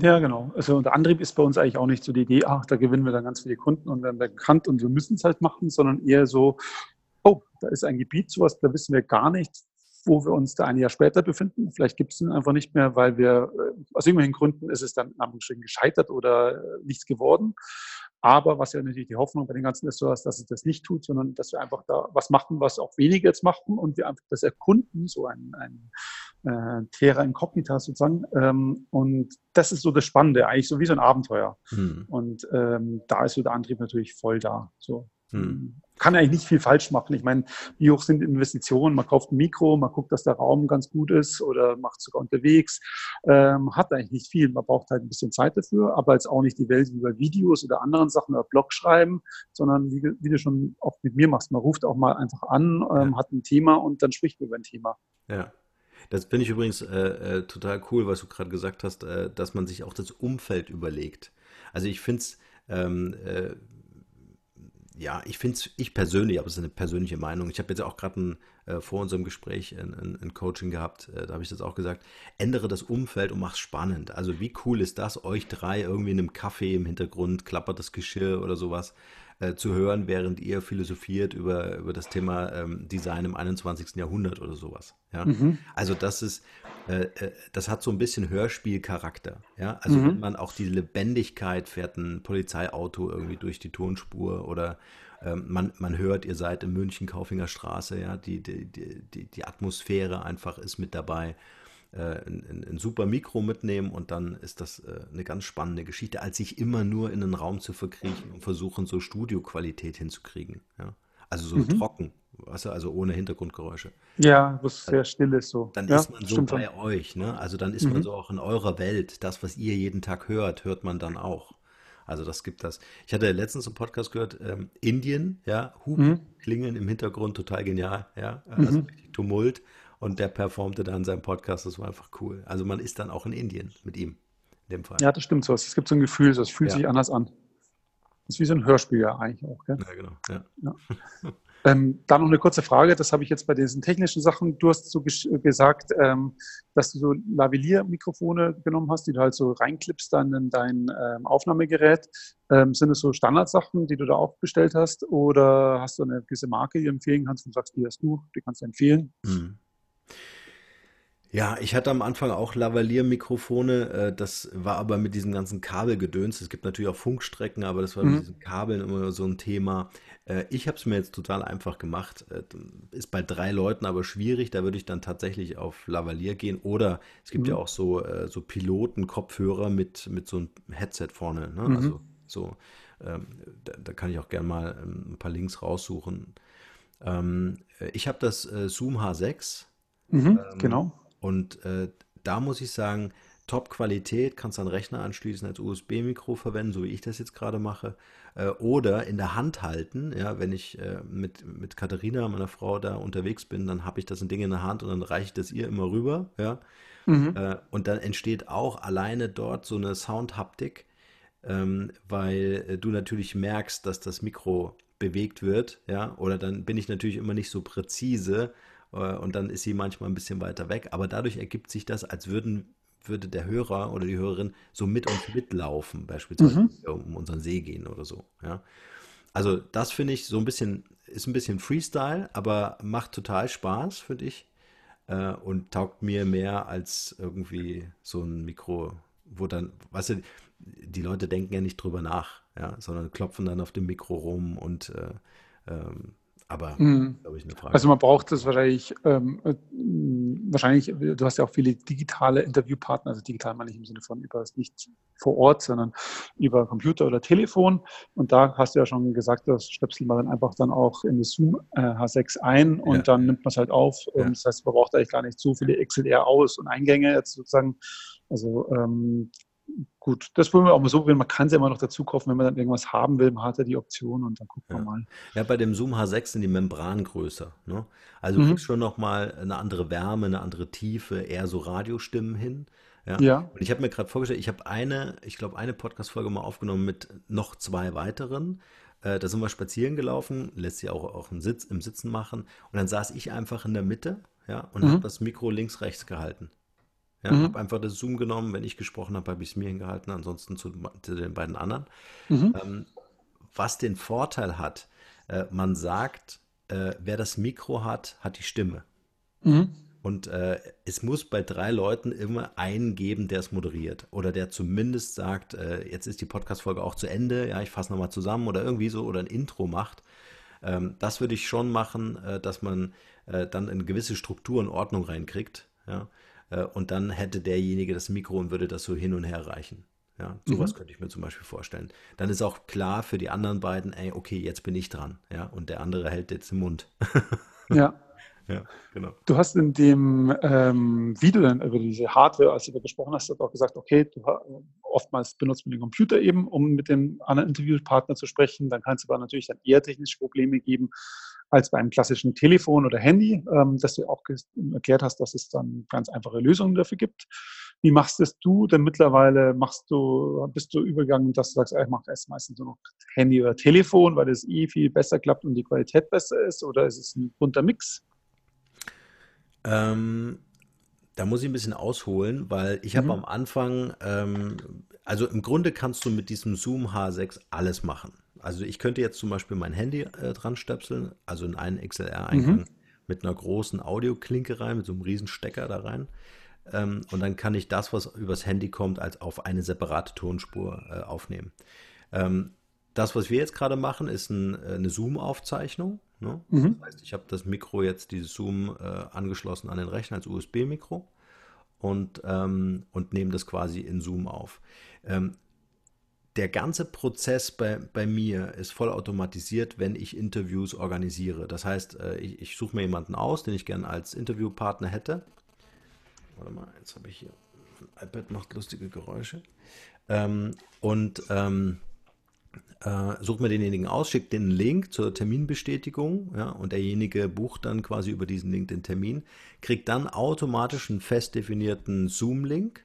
Ja, genau. Also der Antrieb ist bei uns eigentlich auch nicht so die Idee, ach, da gewinnen wir dann ganz viele Kunden und werden bekannt und wir müssen es halt machen, sondern eher so, oh, da ist ein Gebiet, sowas, da wissen wir gar nicht, wo wir uns da ein Jahr später befinden. Vielleicht gibt es ihn einfach nicht mehr, weil wir äh, aus irgendwelchen Gründen ist es dann in gescheitert oder äh, nichts geworden. Aber was ja natürlich die Hoffnung bei den ganzen Restaurants, dass es das nicht tut, sondern dass wir einfach da was machen, was auch wenige jetzt machen und wir einfach das erkunden, so ein, ein äh, Terra Incognita sozusagen. Ähm, und das ist so das Spannende, eigentlich so wie so ein Abenteuer. Hm. Und ähm, da ist so der Antrieb natürlich voll da. So. Hm. Kann eigentlich nicht viel falsch machen. Ich meine, wie hoch sind Investitionen? Man kauft ein Mikro, man guckt, dass der Raum ganz gut ist oder macht sogar unterwegs. Ähm, hat eigentlich nicht viel. Man braucht halt ein bisschen Zeit dafür, aber jetzt auch nicht die Welt über Videos oder anderen Sachen oder Blog schreiben, sondern wie, wie, du schon auch mit mir machst. Man ruft auch mal einfach an, ähm, ja. hat ein Thema und dann spricht man über ein Thema. Ja. Das finde ich übrigens äh, äh, total cool, was du gerade gesagt hast, äh, dass man sich auch das Umfeld überlegt. Also ich finde es, ähm, äh, ja, ich finde es, ich persönlich, aber es ist eine persönliche Meinung. Ich habe jetzt auch gerade äh, vor unserem Gespräch ein, ein, ein Coaching gehabt, äh, da habe ich das auch gesagt. Ändere das Umfeld und mach es spannend. Also wie cool ist das, euch drei irgendwie in einem Kaffee im Hintergrund, klappert das Geschirr oder sowas äh, zu hören, während ihr philosophiert über, über das Thema ähm, Design im 21. Jahrhundert oder sowas. Ja? Mhm. Also das ist, äh, äh, das hat so ein bisschen Hörspielcharakter. Ja? Also mhm. wenn man auch die Lebendigkeit fährt, ein Polizeiauto irgendwie durch die Tonspur oder ähm, man, man hört, ihr seid in München, Kaufinger Straße, ja, die, die, die, die Atmosphäre einfach ist mit dabei. Äh, ein, ein, super Mikro mitnehmen und dann ist das äh, eine ganz spannende Geschichte, als sich immer nur in den Raum zu verkriechen und versuchen, so Studioqualität hinzukriegen. Ja? Also so mhm. trocken, weißt du, also ohne Hintergrundgeräusche. Ja, wo es sehr still ist so. Dann ja, ist man so bei schon. euch, ne? Also dann ist mhm. man so auch in eurer Welt. Das, was ihr jeden Tag hört, hört man dann auch. Also das gibt das. Ich hatte letztens einen Podcast gehört, ähm, Indien, ja, Hupen, mhm. Klingeln im Hintergrund, total genial, ja, also mhm. Tumult und der performte dann seinen Podcast. Das war einfach cool. Also man ist dann auch in Indien mit ihm in dem Fall. Ja, das stimmt so. Es gibt so ein Gefühl, es fühlt ja. sich anders an. Das ist wie so ein Hörspiel ja eigentlich auch. Gell? Ja, genau. Ja. ja. Ähm, dann noch eine kurze Frage, das habe ich jetzt bei diesen technischen Sachen. Du hast so gesagt, ähm, dass du so Lavalier-Mikrofone genommen hast, die du halt so reinklippst dann in dein ähm, Aufnahmegerät. Ähm, sind es so Standardsachen, die du da auch bestellt hast? Oder hast du eine gewisse Marke, die du empfehlen kannst und sagst, die hast du, die kannst du empfehlen? Mhm. Ja, ich hatte am Anfang auch Lavalier-Mikrofone, äh, das war aber mit diesem ganzen Kabelgedöns. Es gibt natürlich auch Funkstrecken, aber das war mhm. mit diesen Kabeln immer so ein Thema. Äh, ich habe es mir jetzt total einfach gemacht. Äh, ist bei drei Leuten aber schwierig, da würde ich dann tatsächlich auf Lavalier gehen. Oder es gibt mhm. ja auch so, so Piloten-Kopfhörer mit, mit so einem Headset vorne. Ne? Mhm. Also so, ähm, da, da, kann ich auch gerne mal ähm, ein paar Links raussuchen. Ähm, ich habe das Zoom H6. Mhm, genau und äh, da muss ich sagen, Top-Qualität, kannst dann Rechner anschließen, als USB-Mikro verwenden, so wie ich das jetzt gerade mache. Äh, oder in der Hand halten, ja, wenn ich äh, mit, mit Katharina, meiner Frau, da unterwegs bin, dann habe ich das ein Ding in der Hand und dann reiche ich das ihr immer rüber, ja. Mhm. Äh, und dann entsteht auch alleine dort so eine Soundhaptik, ähm, weil äh, du natürlich merkst, dass das Mikro bewegt wird, ja, oder dann bin ich natürlich immer nicht so präzise, und dann ist sie manchmal ein bisschen weiter weg. Aber dadurch ergibt sich das, als würden, würde der Hörer oder die Hörerin so mit uns mitlaufen, beispielsweise mhm. um unseren See gehen oder so. Ja. Also das finde ich so ein bisschen, ist ein bisschen Freestyle, aber macht total Spaß, finde ich. Äh, und taugt mir mehr als irgendwie so ein Mikro, wo dann, weißt du, die Leute denken ja nicht drüber nach, ja, sondern klopfen dann auf dem Mikro rum und äh, ähm, aber, mhm. glaube ich, eine Frage. Also man braucht das wahrscheinlich, ähm, äh, wahrscheinlich, du hast ja auch viele digitale Interviewpartner, also digital meine ich im Sinne von über nicht vor Ort, sondern über Computer oder Telefon. Und da hast du ja schon gesagt, das stöpselt man dann einfach dann auch in das Zoom äh, H6 ein und ja. dann nimmt man es halt auf. Ja. Das heißt, man braucht eigentlich gar nicht so viele XLR aus und Eingänge jetzt sozusagen. Also ähm, gut, das wollen wir auch mal so probieren. Man kann es ja immer noch dazu kaufen, wenn man dann irgendwas haben will. Man hat ja die Option und dann guckt ja. man mal. Ja, bei dem Zoom H6 sind die Membranen größer. Ne? Also mhm. kriegst schon nochmal eine andere Wärme, eine andere Tiefe, eher so Radiostimmen hin. Ja. ja. Und ich habe mir gerade vorgestellt, ich habe eine, ich glaube, eine Podcast-Folge mal aufgenommen mit noch zwei weiteren. Äh, da sind wir spazieren gelaufen, lässt sich auch, auch im, Sitz, im Sitzen machen. Und dann saß ich einfach in der Mitte ja, und mhm. habe das Mikro links, rechts gehalten. Ja, mhm. habe einfach das Zoom genommen. Wenn ich gesprochen habe, habe ich es mir hingehalten, ansonsten zu, zu den beiden anderen. Mhm. Ähm, was den Vorteil hat, äh, man sagt, äh, wer das Mikro hat, hat die Stimme. Mhm. Und äh, es muss bei drei Leuten immer einen geben, der es moderiert. Oder der zumindest sagt, äh, jetzt ist die Podcast-Folge auch zu Ende, ja, ich fasse nochmal zusammen oder irgendwie so oder ein Intro macht. Ähm, das würde ich schon machen, äh, dass man äh, dann eine gewisse Struktur und Ordnung reinkriegt. Ja. Äh, und dann hätte derjenige das Mikro und würde das so hin und her reichen. Ja, sowas mhm. könnte ich mir zum Beispiel vorstellen. Dann ist auch klar für die anderen beiden, ey, okay, jetzt bin ich dran, ja, und der andere hält jetzt den Mund. ja. Ja, genau. Du hast in dem ähm, Video dann über diese Hardware, als du da gesprochen hast, auch gesagt, okay, du oftmals benutzt man den Computer eben, um mit dem anderen Interviewpartner zu sprechen. Dann kann es aber natürlich dann eher technische Probleme geben, als bei einem klassischen Telefon oder Handy, ähm, dass du auch erklärt hast, dass es dann ganz einfache Lösungen dafür gibt. Wie machst es du denn mittlerweile? Machst du, bist du übergegangen, dass du sagst, ich mache erst meistens nur noch Handy oder Telefon, weil es eh viel besser klappt und die Qualität besser ist? Oder ist es ein bunter Mix? Ähm, da muss ich ein bisschen ausholen, weil ich habe mhm. am Anfang, ähm, also im Grunde kannst du mit diesem Zoom H6 alles machen. Also ich könnte jetzt zum Beispiel mein Handy äh, dran stöpseln, also in einen XLR-Eingang mhm. mit einer großen Audioklinke rein, mit so einem riesen Stecker da rein. Ähm, und dann kann ich das, was übers Handy kommt, als auf eine separate Tonspur äh, aufnehmen. Ähm, das, was wir jetzt gerade machen, ist ein, äh, eine Zoom-Aufzeichnung. Ne? Mhm. Das heißt, ich habe das Mikro jetzt, dieses Zoom, äh, angeschlossen an den Rechner als USB-Mikro und, ähm, und nehme das quasi in Zoom auf. Ähm, der ganze Prozess bei, bei mir ist vollautomatisiert, wenn ich Interviews organisiere. Das heißt, äh, ich, ich suche mir jemanden aus, den ich gerne als Interviewpartner hätte. Warte mal, jetzt habe ich hier. Ein iPad macht lustige Geräusche. Ähm, und ähm, äh, sucht mir denjenigen aus, schickt den Link zur Terminbestätigung, ja, und derjenige bucht dann quasi über diesen Link den Termin, kriegt dann automatisch einen fest definierten Zoom-Link,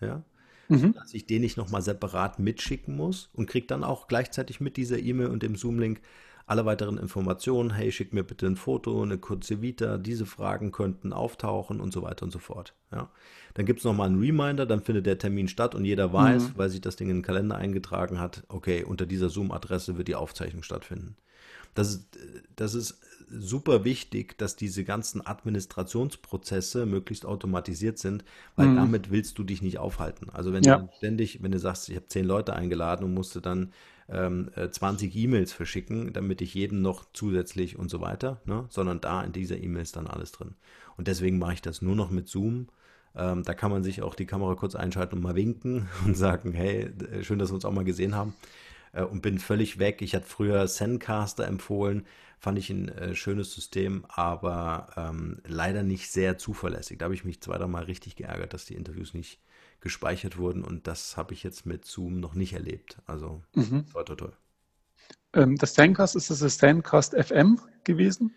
ja, mhm. dass ich den nicht nochmal separat mitschicken muss und kriegt dann auch gleichzeitig mit dieser E-Mail und dem Zoom-Link alle weiteren Informationen. Hey, schick mir bitte ein Foto, eine kurze Vita, diese Fragen könnten auftauchen und so weiter und so fort. Ja. Dann gibt es nochmal einen Reminder, dann findet der Termin statt und jeder weiß, mhm. weil sich das Ding in den Kalender eingetragen hat, okay, unter dieser Zoom-Adresse wird die Aufzeichnung stattfinden. Das ist, das ist super wichtig, dass diese ganzen Administrationsprozesse möglichst automatisiert sind, weil mhm. damit willst du dich nicht aufhalten. Also wenn ja. du ständig, wenn du sagst, ich habe zehn Leute eingeladen und musste dann ähm, 20 äh, E-Mails verschicken, damit ich jedem noch zusätzlich und so weiter, ne? sondern da in dieser E-Mail ist dann alles drin. Und deswegen mache ich das nur noch mit Zoom. Ähm, da kann man sich auch die Kamera kurz einschalten und mal winken und sagen, hey, schön, dass wir uns auch mal gesehen haben äh, und bin völlig weg. Ich hatte früher Zencaster empfohlen, fand ich ein äh, schönes System, aber ähm, leider nicht sehr zuverlässig. Da habe ich mich zwei, drei Mal richtig geärgert, dass die Interviews nicht gespeichert wurden und das habe ich jetzt mit Zoom noch nicht erlebt. Also mhm. toll, toll, toll. Ähm, das Zencast, ist das das Zencast FM gewesen?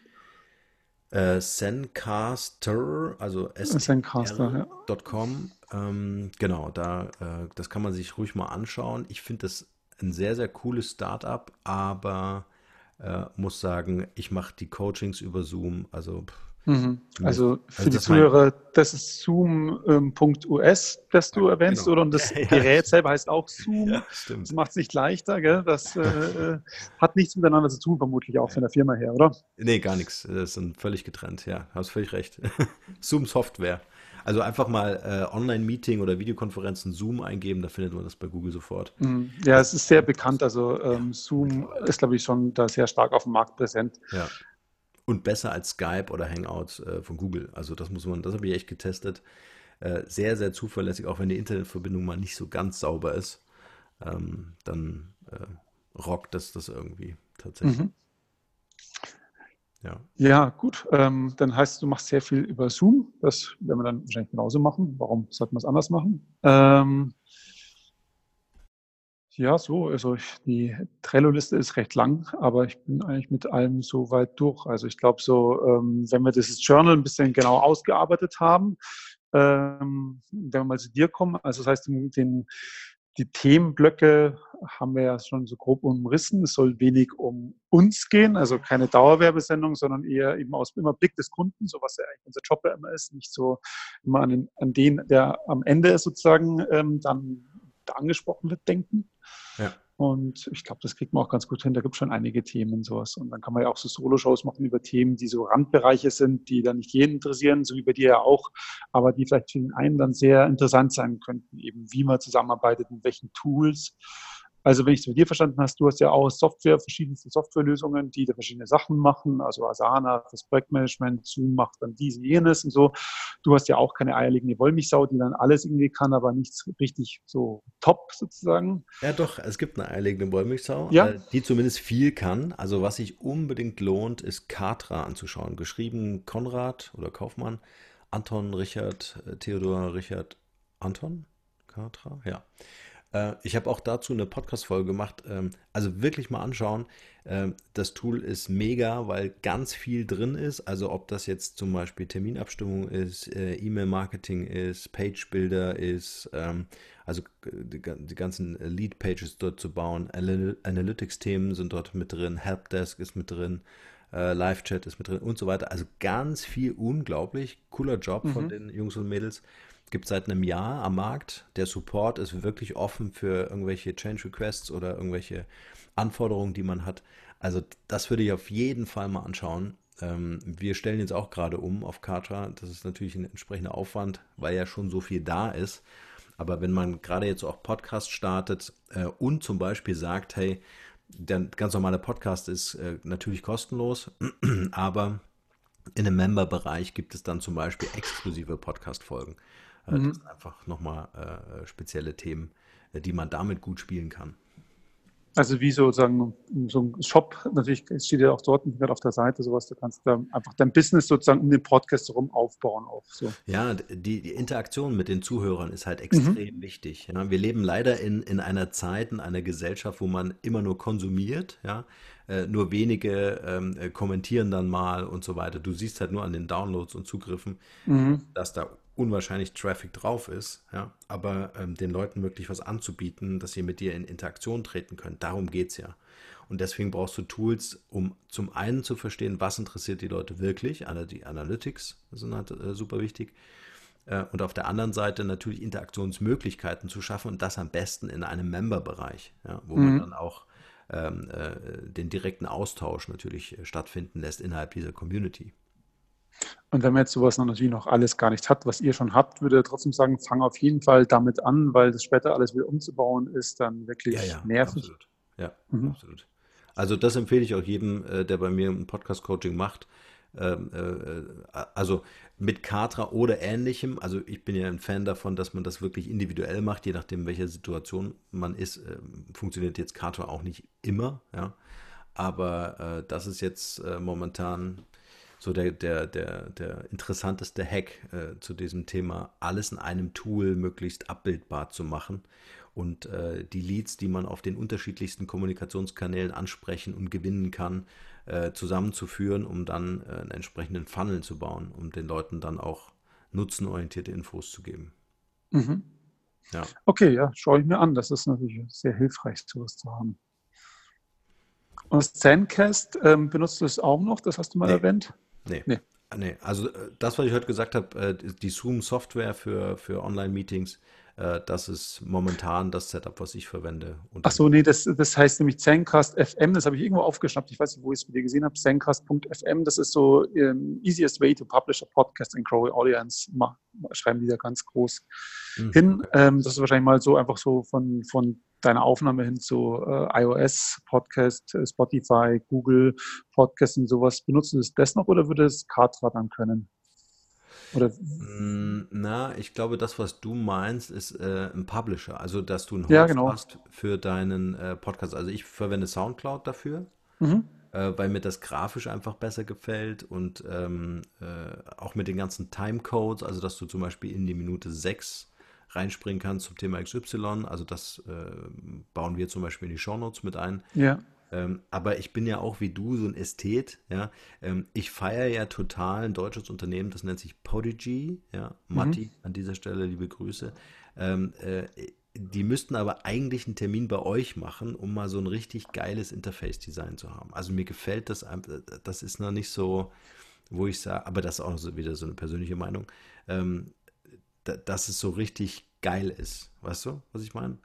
Äh, Zencaster, also Zencaster.com. Ja. Ähm, genau, da, äh, das kann man sich ruhig mal anschauen. Ich finde das ein sehr, sehr cooles Startup, aber äh, muss sagen, ich mache die Coachings über Zoom. Also Mhm. Also für also die Zuhörer, das ist zoom.us, das du ja, erwähnst, genau. oder? Und das ja, Gerät selber heißt auch Zoom. Ja, das macht es nicht leichter, gell? Das äh, äh, hat nichts miteinander zu tun, vermutlich auch von der Firma her, oder? Nee, gar nichts. Das sind völlig getrennt, ja. Hast völlig recht. Zoom Software. Also einfach mal äh, Online-Meeting oder Videokonferenzen Zoom eingeben, da findet man das bei Google sofort. Mhm. Ja, es ist sehr bekannt. Also ähm, Zoom ist, glaube ich, schon da sehr stark auf dem Markt präsent. Ja und besser als Skype oder Hangouts äh, von Google. Also das muss man, das habe ich echt getestet. Äh, sehr, sehr zuverlässig, auch wenn die Internetverbindung mal nicht so ganz sauber ist, ähm, dann äh, rockt das das irgendwie tatsächlich. Mhm. Ja. ja, gut. Ähm, dann heißt es, du machst sehr viel über Zoom. Das werden wir dann wahrscheinlich genauso machen. Warum sollten wir es anders machen? Ähm, ja, so. Also ich, die Trello-Liste ist recht lang, aber ich bin eigentlich mit allem so weit durch. Also ich glaube so, ähm, wenn wir dieses Journal ein bisschen genau ausgearbeitet haben, ähm, wenn wir mal zu dir kommen, also das heißt, den, die Themenblöcke haben wir ja schon so grob umrissen. Es soll wenig um uns gehen, also keine Dauerwerbesendung, sondern eher eben aus immer Blick des Kunden, so was ja eigentlich unser Job ja immer ist, nicht so immer an den, an den der am Ende sozusagen ähm, dann angesprochen wird, denken. Ja. Und ich glaube, das kriegt man auch ganz gut hin. Da gibt es schon einige Themen und sowas. Und dann kann man ja auch so Solo-Shows machen über Themen, die so Randbereiche sind, die dann nicht jeden interessieren, so wie bei dir ja auch, aber die vielleicht für den einen dann sehr interessant sein könnten, eben wie man zusammenarbeitet, mit welchen Tools. Also wenn ich es bei dir verstanden hast, du hast ja auch Software, verschiedenste Softwarelösungen, die da verschiedene Sachen machen, also Asana fürs Projektmanagement, Zoom macht dann diese, jenes und so. Du hast ja auch keine eierlegende Wollmilchsau, die dann alles irgendwie kann, aber nichts richtig so top sozusagen. Ja doch, es gibt eine eierlegende Wollmilchsau, ja? Äh, die zumindest viel kann. Also was sich unbedingt lohnt, ist Katra anzuschauen. Geschrieben Konrad oder Kaufmann, Anton, Richard, äh, Theodor, Richard, Anton? Katra? Ja. Äh, ich habe auch dazu eine Podcast-Folge gemacht. Ähm, also wirklich mal anschauen. Ähm, das Tool ist mega, weil ganz viel drin ist. Also ob das jetzt zum Beispiel Terminabstimmung ist, äh, E-Mail-Marketing ist, Page-Builder ist, ähm, also die, ganzen Lead-Pages dort zu bauen. Analytics-Themen sind dort mit drin, Helpdesk ist mit drin. Äh, Live-Chat ist mit drin und so weiter. Also ganz viel unglaublich cooler Job mhm. von den Jungs und Mädels gibt seit einem Jahr am Markt. Der Support ist wirklich offen für irgendwelche Change Requests oder irgendwelche Anforderungen, die man hat. Also das würde ich auf jeden Fall mal anschauen. Ähm, wir stellen jetzt auch gerade um auf Kartra. Das ist natürlich ein entsprechender Aufwand, weil ja schon so viel da ist. Aber wenn man gerade jetzt auch Podcast startet äh, und zum Beispiel sagt, hey, der ganz normale Podcast ist äh, natürlich kostenlos, aber in einem Member-Bereich gibt es dann zum Beispiel exklusive Podcast-Folgen. Äh, mhm. Das sind einfach nochmal äh, spezielle Themen, äh, die man damit gut spielen kann. Also wie sozusagen so ein Shop, natürlich steht ja auch dort auf der Seite sowas, du kannst da einfach dein Business sozusagen um den Podcast herum aufbauen auch so. Ja, die, die Interaktion mit den Zuhörern ist halt extrem mhm. wichtig. Ja, wir leben leider in, in einer Zeit, in einer Gesellschaft, wo man immer nur konsumiert, ja. Äh, nur wenige ähm, kommentieren dann mal und so weiter. Du siehst halt nur an den Downloads und Zugriffen, mhm. dass da unwahrscheinlich Traffic drauf ist, ja, aber ähm, den Leuten wirklich was anzubieten, dass sie mit dir in Interaktion treten können. Darum geht es ja. Und deswegen brauchst du Tools, um zum einen zu verstehen, was interessiert die Leute wirklich, also die Analytics sind halt äh, super wichtig. Äh, und auf der anderen Seite natürlich Interaktionsmöglichkeiten zu schaffen und das am besten in einem Member-Bereich, ja, wo mhm. man dann auch ähm, äh, den direkten Austausch natürlich äh, stattfinden lässt innerhalb dieser Community. Und wenn man jetzt sowas noch natürlich noch alles gar nicht hat, was ihr schon habt, würde ich trotzdem sagen, fang auf jeden Fall damit an, weil das später alles wieder umzubauen ist dann wirklich ja, ja, nervig. Absolut. Ja, mhm. absolut. Also das empfehle ich auch jedem, äh, der bei mir ein Podcast-Coaching macht. Ähm, äh, also mit Katra oder ähnlichem. Also ich bin ja ein Fan davon, dass man das wirklich individuell macht, je nachdem, welcher Situation man ist. Funktioniert jetzt Katra auch nicht immer, ja. Aber äh, das ist jetzt momentan so der, der, der, der interessanteste Hack äh, zu diesem Thema, alles in einem Tool möglichst abbildbar zu machen und äh, die Leads, die man auf den unterschiedlichsten Kommunikationskanälen ansprechen und gewinnen kann, äh, zusammenzuführen, um dann äh, einen entsprechenden Funnel zu bauen, um den Leuten dann auch nutzenorientierte Infos zu geben. Mhm. Ja. Okay, ja, schaue ich mir an. Das ist natürlich sehr hilfreich, sowas zu haben. Und Sandcast ähm, benutzt du es auch noch? Das hast du mal nee. erwähnt? Nee. nee. Nee, also äh, das, was ich heute gesagt habe, äh, die Zoom-Software für, für Online-Meetings, äh, das ist momentan das Setup, was ich verwende. Ach so, nee, das, das heißt nämlich Zencast FM, das habe ich irgendwo aufgeschnappt, ich weiß nicht, wo ich es bei dir gesehen habe, Zencast.fm, das ist so um, ähm, easiest way to publish a podcast and grow a audience, schreiben die da ganz groß mhm. hin. Ähm, das ist wahrscheinlich mal so einfach so von, von deiner Aufnahme hin zu äh, iOS, Podcast, äh, Spotify, Google, Podcast und sowas. Benutzen Sie das noch oder würde es Kartra dann können? Oder? Mm, na, ich glaube, das, was du meinst, ist äh, ein Publisher. Also, dass du einen Host ja, genau. hast für deinen äh, Podcast. Also, ich verwende Soundcloud dafür, mhm. äh, weil mir das grafisch einfach besser gefällt und ähm, äh, auch mit den ganzen Timecodes. Also, dass du zum Beispiel in die Minute 6 reinspringen kannst zum Thema XY. Also, das äh, bauen wir zum Beispiel in die Shownotes mit ein. Ja. Ähm, aber ich bin ja auch wie du so ein Ästhet, ja. Ähm, ich feiere ja total ein deutsches Unternehmen, das nennt sich Podigy, ja. Matti, mhm. an dieser Stelle liebe Grüße. Ähm, äh, die müssten aber eigentlich einen Termin bei euch machen, um mal so ein richtig geiles Interface-Design zu haben. Also mir gefällt das, das ist noch nicht so, wo ich sage, aber das ist auch so wieder so eine persönliche Meinung, ähm, dass es so richtig geil ist. Weißt du, was ich meine?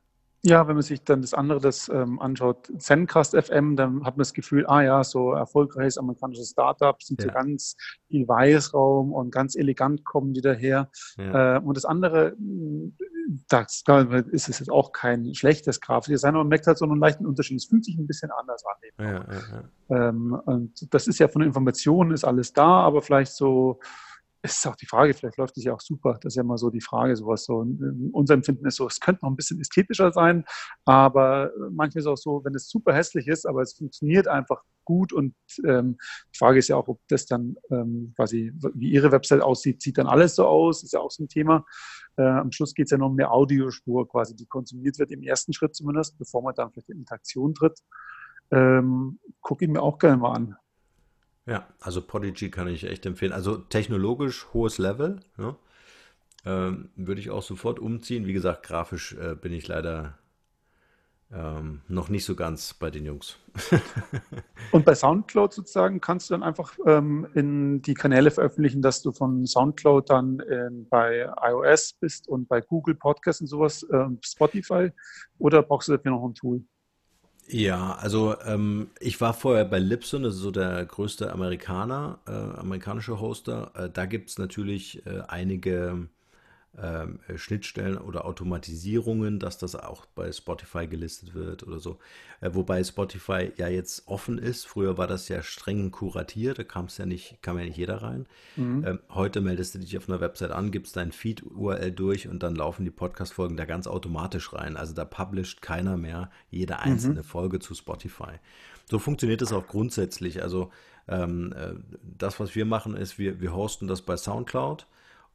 Ja, wenn man sich dann das andere das ähm, anschaut, Zencast FM, dann hat man das Gefühl, ah ja, so erfolgreiches amerikanisches Startup, sind ja. so ganz viel Weißraum und ganz elegant kommen die daher. Ja. Äh, und das andere, das ist es jetzt auch kein schlechtes Grafikdesign, aber man merkt halt so einen leichten Unterschied. Es fühlt sich ein bisschen anders an. Ja, ähm, und das ist ja von der Information ist alles da, aber vielleicht so ist auch die Frage, vielleicht läuft es ja auch super. Das ist ja immer so die Frage, sowas so. Unser Empfinden ist so, es könnte noch ein bisschen ästhetischer sein, aber manchmal ist es auch so, wenn es super hässlich ist, aber es funktioniert einfach gut und ähm, die Frage ist ja auch, ob das dann ähm, quasi, wie Ihre Website aussieht, sieht dann alles so aus, ist ja auch so ein Thema. Äh, am Schluss geht es ja noch um eine Audiospur quasi, die konsumiert wird im ersten Schritt zumindest, bevor man dann vielleicht in Interaktion tritt. Ähm, gucke ich mir auch gerne mal an. Ja, also Podigy kann ich echt empfehlen. Also technologisch hohes Level. Ne? Ähm, würde ich auch sofort umziehen. Wie gesagt, grafisch äh, bin ich leider ähm, noch nicht so ganz bei den Jungs. Und bei Soundcloud sozusagen kannst du dann einfach ähm, in die Kanäle veröffentlichen, dass du von Soundcloud dann ähm, bei iOS bist und bei Google Podcasts und sowas, ähm, Spotify, oder brauchst du dafür noch ein Tool? Ja, also ähm, ich war vorher bei Libsyn, das ist so der größte Amerikaner, äh, amerikanische Hoster. Äh, da gibt es natürlich äh, einige ähm, äh, Schnittstellen oder Automatisierungen, dass das auch bei Spotify gelistet wird oder so. Äh, wobei Spotify ja jetzt offen ist. Früher war das ja streng kuratiert, da kam es ja nicht, kam ja nicht jeder rein. Mhm. Ähm, heute meldest du dich auf einer Website an, gibst dein Feed-URL durch und dann laufen die Podcast-Folgen da ganz automatisch rein. Also da publisht keiner mehr jede einzelne mhm. Folge zu Spotify. So funktioniert es auch grundsätzlich. Also ähm, äh, das, was wir machen, ist, wir, wir hosten das bei SoundCloud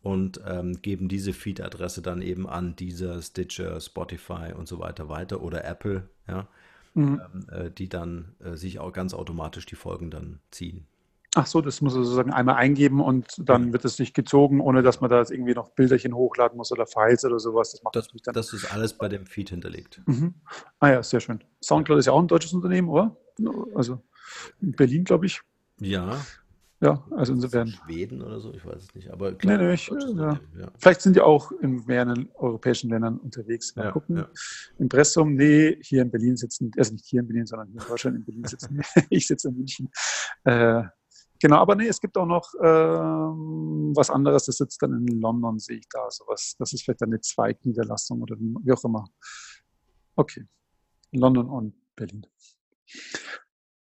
und ähm, geben diese Feed-Adresse dann eben an dieser Stitcher, Spotify und so weiter weiter oder Apple, ja, mhm. ähm, äh, die dann äh, sich auch ganz automatisch die Folgen dann ziehen. Ach so, das muss man sozusagen einmal eingeben und dann wird es sich gezogen, ohne dass man da irgendwie noch Bilderchen hochladen muss oder Files oder sowas. Das macht das, dann. Das ist alles bei dem Feed hinterlegt. Mhm. Ah ja, sehr schön. Soundcloud ist ja auch ein deutsches Unternehmen, oder? Also in Berlin, glaube ich. Ja, ja, also insofern. Schweden oder so, ich weiß es nicht. Aber klar, nee, nee, ich, ja. Ja. Vielleicht sind die auch in mehreren europäischen Ländern unterwegs. Mal ja, gucken. Impressum, nee, hier in Berlin sitzen, also nicht hier in Berlin, sondern hier in Deutschland in Berlin sitzen. ich sitze in München. Äh, genau, aber nee, es gibt auch noch ähm, was anderes, das sitzt dann in London, sehe ich da. Sowas. Das ist vielleicht eine Zweigniederlassung oder wie auch immer. Okay. London und Berlin.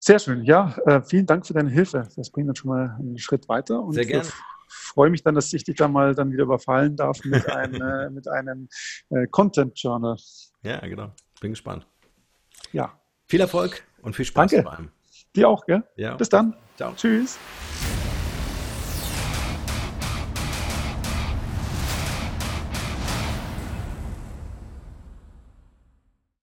Sehr schön. Ja, äh, vielen Dank für deine Hilfe. Das bringt uns schon mal einen Schritt weiter. Und Sehr gerne. freue mich dann, dass ich dich da mal dann wieder überfallen darf mit, ein, äh, mit einem äh, Content Journal. Ja, genau. Bin gespannt. Ja. Viel Erfolg und viel Spaß Danke. Dir auch, gell? Ja. Bis dann. Ciao. Tschüss.